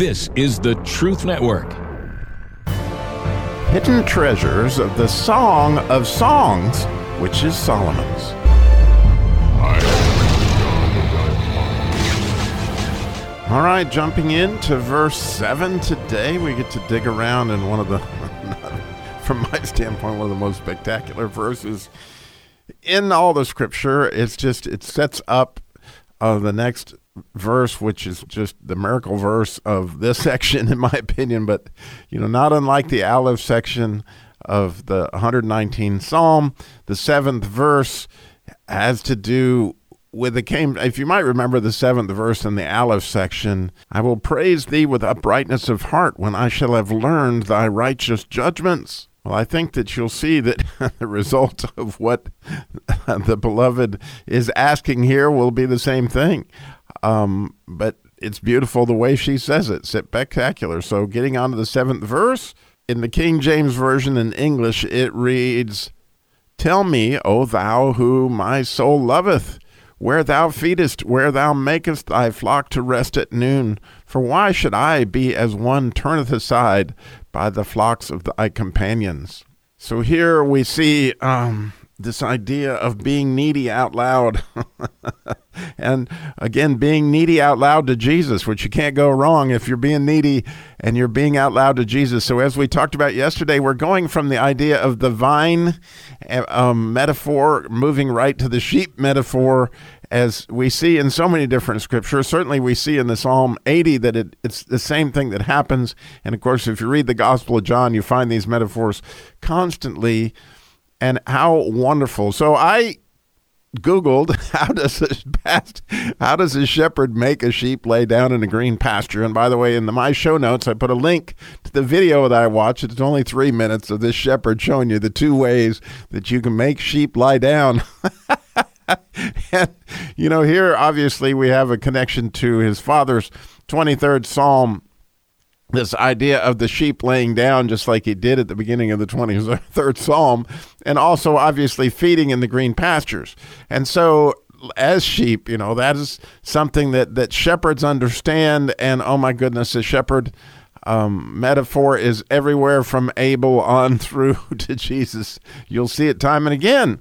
This is the Truth Network. Hidden treasures of the Song of Songs, which is Solomon's. All right, jumping into verse 7 today, we get to dig around in one of the, from my standpoint, one of the most spectacular verses in all the scripture. It's just, it sets up uh, the next verse, which is just the miracle verse of this section, in my opinion, but, you know, not unlike the Aleph section of the 119th Psalm, the seventh verse has to do with the came if you might remember the seventh verse in the aleph section i will praise thee with uprightness of heart when i shall have learned thy righteous judgments. Well i think that you'll see that the result of what the beloved is asking here will be the same thing um, but it's beautiful the way she says it spectacular so getting on to the seventh verse in the king james version in english it reads tell me o thou who my soul loveth where thou feedest, where thou makest thy flock to rest at noon. For why should I be as one turneth aside by the flocks of thy companions? So here we see um, this idea of being needy out loud. and again, being needy out loud to Jesus, which you can't go wrong if you're being needy and you're being out loud to Jesus. So, as we talked about yesterday, we're going from the idea of the vine eh, um, metaphor, moving right to the sheep metaphor, as we see in so many different scriptures. Certainly, we see in the Psalm 80 that it, it's the same thing that happens. And of course, if you read the Gospel of John, you find these metaphors constantly and how wonderful. So I googled how does a past, how does a shepherd make a sheep lay down in a green pasture? And by the way in the my show notes i put a link to the video that i watched. It's only three minutes of this shepherd showing you the two ways that you can make sheep lie down. And you know here obviously we have a connection to his father's 23rd psalm this idea of the sheep laying down just like he did at the beginning of the 23rd psalm and also obviously feeding in the green pastures. And so as sheep you know that is something that that shepherds understand and oh my goodness the shepherd um, metaphor is everywhere from abel on through to jesus. You'll see it time and again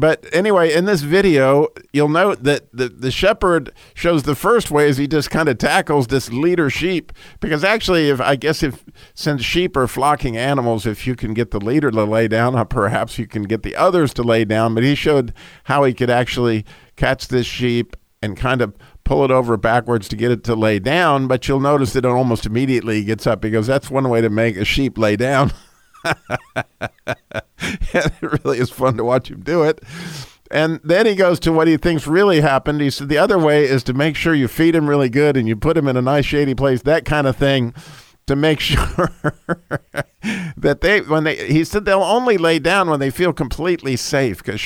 but anyway, in this video, you'll note that the, the shepherd shows the first way is he just kind of tackles this leader sheep. Because actually, if I guess if since sheep are flocking animals, if you can get the leader to lay down, uh, perhaps you can get the others to lay down. But he showed how he could actually catch this sheep and kind of pull it over backwards to get it to lay down. But you'll notice that it almost immediately gets up because that's one way to make a sheep lay down. it really is fun to watch him do it. And then he goes to what he thinks really happened. He said the other way is to make sure you feed him really good and you put him in a nice shady place, that kind of thing, to make sure that they when they he said they'll only lay down when they feel completely safe because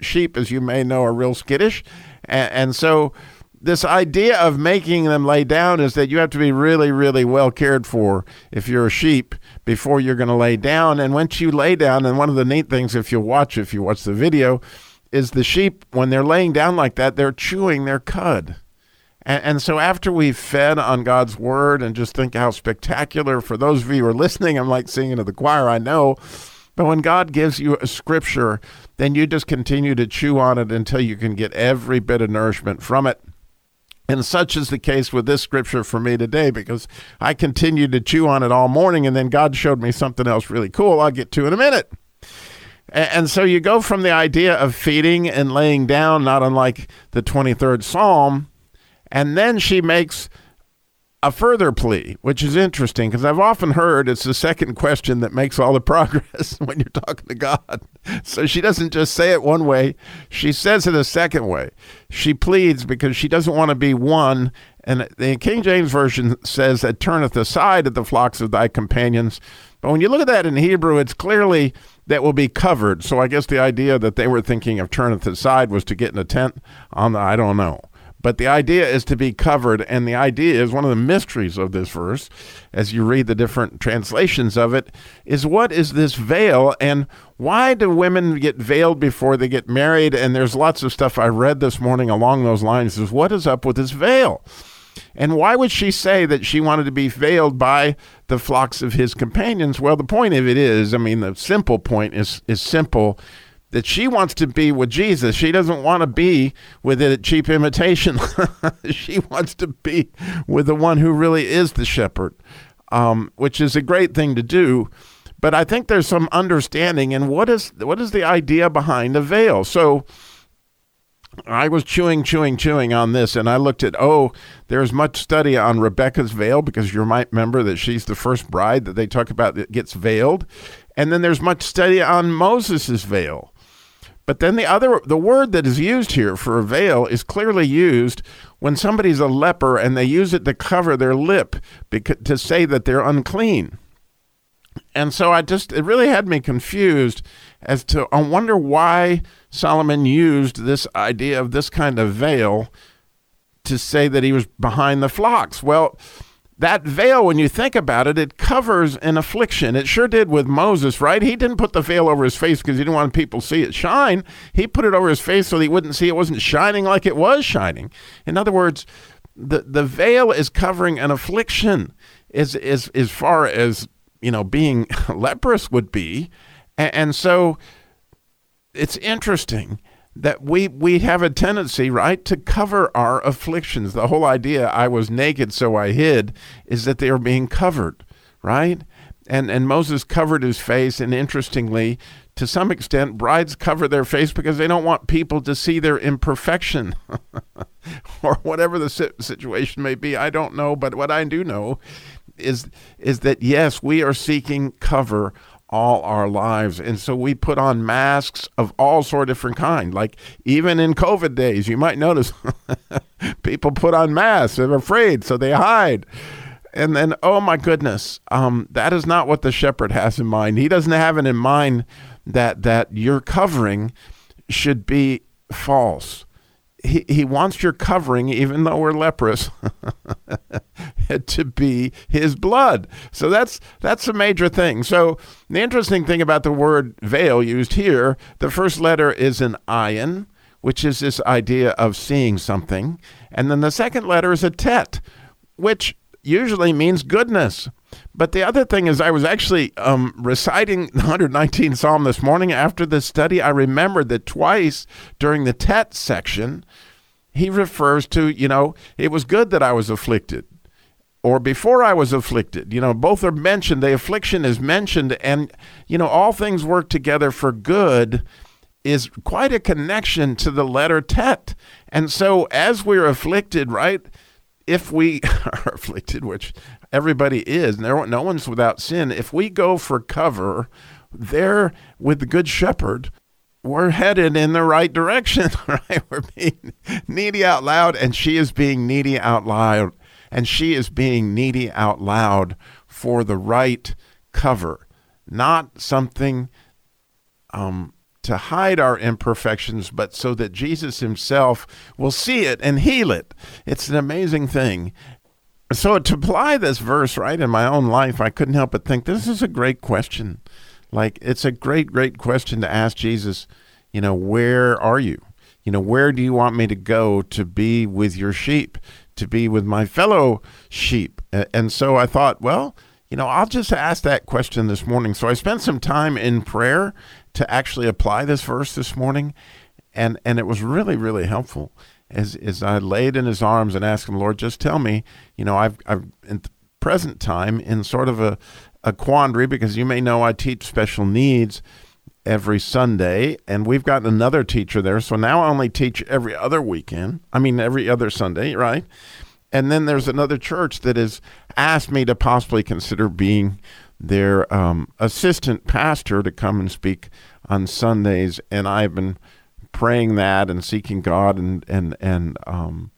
sheep, as you may know, are real skittish, and, and so this idea of making them lay down is that you have to be really, really well cared for if you're a sheep before you're going to lay down. And once you lay down, and one of the neat things, if you watch, if you watch the video, is the sheep, when they're laying down like that, they're chewing their cud. And, and so after we've fed on God's word and just think how spectacular, for those of you who are listening, I'm like singing to the choir, I know. But when God gives you a scripture, then you just continue to chew on it until you can get every bit of nourishment from it. And such is the case with this scripture for me today because I continued to chew on it all morning and then God showed me something else really cool I'll get to in a minute. And so you go from the idea of feeding and laying down, not unlike the 23rd Psalm, and then she makes a further plea, which is interesting because I've often heard it's the second question that makes all the progress when you're talking to God. So she doesn't just say it one way, she says it a second way. She pleads because she doesn't want to be one. And the King James Version says that turneth aside of the flocks of thy companions. But when you look at that in Hebrew, it's clearly that will be covered. So I guess the idea that they were thinking of turneth aside was to get in a tent on the, I don't know. But the idea is to be covered. And the idea is one of the mysteries of this verse, as you read the different translations of it, is what is this veil and why do women get veiled before they get married? And there's lots of stuff I read this morning along those lines is what is up with this veil? And why would she say that she wanted to be veiled by the flocks of his companions? Well, the point of it is, I mean, the simple point is is simple that she wants to be with Jesus. She doesn't want to be with a cheap imitation. she wants to be with the one who really is the shepherd, um, which is a great thing to do. But I think there's some understanding in what is what is the idea behind the veil. So I was chewing, chewing, chewing on this, and I looked at, oh, there's much study on Rebecca's veil because you might remember that she's the first bride that they talk about that gets veiled. And then there's much study on Moses's veil. But then the other, the word that is used here for a veil is clearly used when somebody's a leper and they use it to cover their lip because, to say that they're unclean. And so I just, it really had me confused as to, I wonder why Solomon used this idea of this kind of veil to say that he was behind the flocks. Well, that veil, when you think about it, it covers an affliction. It sure did with Moses, right? He didn't put the veil over his face because he didn't want people to see it shine. He put it over his face so that he wouldn't see it wasn't shining like it was shining. In other words, the, the veil is covering an affliction as, as, as far as, you know, being leprous would be. And, and so it's interesting that we we have a tendency, right, to cover our afflictions. The whole idea I was naked so I hid is that they are being covered, right? And and Moses covered his face and interestingly, to some extent brides cover their face because they don't want people to see their imperfection or whatever the situation may be. I don't know, but what I do know is is that yes, we are seeking cover all our lives. And so we put on masks of all sort of different kind. Like even in COVID days, you might notice people put on masks. They're afraid, so they hide. And then, oh my goodness, um, that is not what the shepherd has in mind. He doesn't have it in mind that that your covering should be false he, he wants your covering, even though we're leprous, to be his blood. So that's that's a major thing. So the interesting thing about the word veil used here, the first letter is an ayin, which is this idea of seeing something, and then the second letter is a tet, which usually means goodness. But the other thing is, I was actually um, reciting the 119th Psalm this morning. After the study, I remembered that twice during the Tet section, he refers to, you know, it was good that I was afflicted or before I was afflicted. You know, both are mentioned. The affliction is mentioned, and, you know, all things work together for good is quite a connection to the letter tet. And so as we're afflicted, right? If we are afflicted, which everybody is, no, no one's without sin, if we go for cover there with the Good Shepherd, we're headed in the right direction, right? We're being needy out loud, and she is being needy out loud, and she is being needy out loud for the right cover, not something um, to hide our imperfections, but so that Jesus himself will see it and heal it. It's an amazing thing. So, to apply this verse right in my own life, I couldn't help but think this is a great question. Like, it's a great, great question to ask Jesus, you know, where are you? You know, where do you want me to go to be with your sheep, to be with my fellow sheep? And so I thought, well, you know, I'll just ask that question this morning. So I spent some time in prayer to actually apply this verse this morning, and and it was really really helpful as as I laid in His arms and asked Him, Lord, just tell me, you know, I've I've in the present time in sort of a a quandary because you may know I teach special needs every Sunday, and we've got another teacher there. So now I only teach every other weekend. I mean, every other Sunday, right? And then there's another church that has asked me to possibly consider being their um, assistant pastor to come and speak on Sundays. And I've been praying that and seeking God and and and um,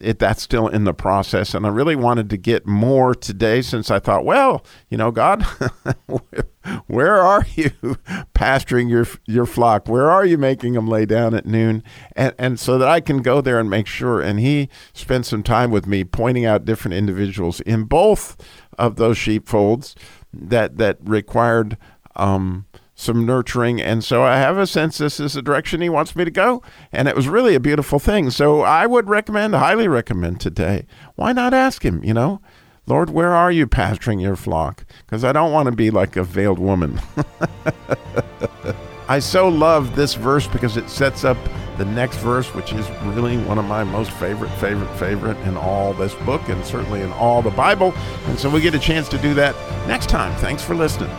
it, that's still in the process. And I really wanted to get more today since I thought, well, you know, God, where are you pasturing your your flock? Where are you making them lay down at noon? And and so that I can go there and make sure. And he spent some time with me pointing out different individuals in both of those sheepfolds that that required um, some nurturing. And so I have a sense this is the direction he wants me to go. And it was really a beautiful thing. So I would recommend, highly recommend today. Why not ask him, you know? Lord, where are you pasturing your flock? Because I don't want to be like a veiled woman. I so love this verse because it sets up the next verse, which is really one of my most favorite, favorite, favorite in all this book and certainly in all the Bible. And so we get a chance to do that next time. Thanks for listening.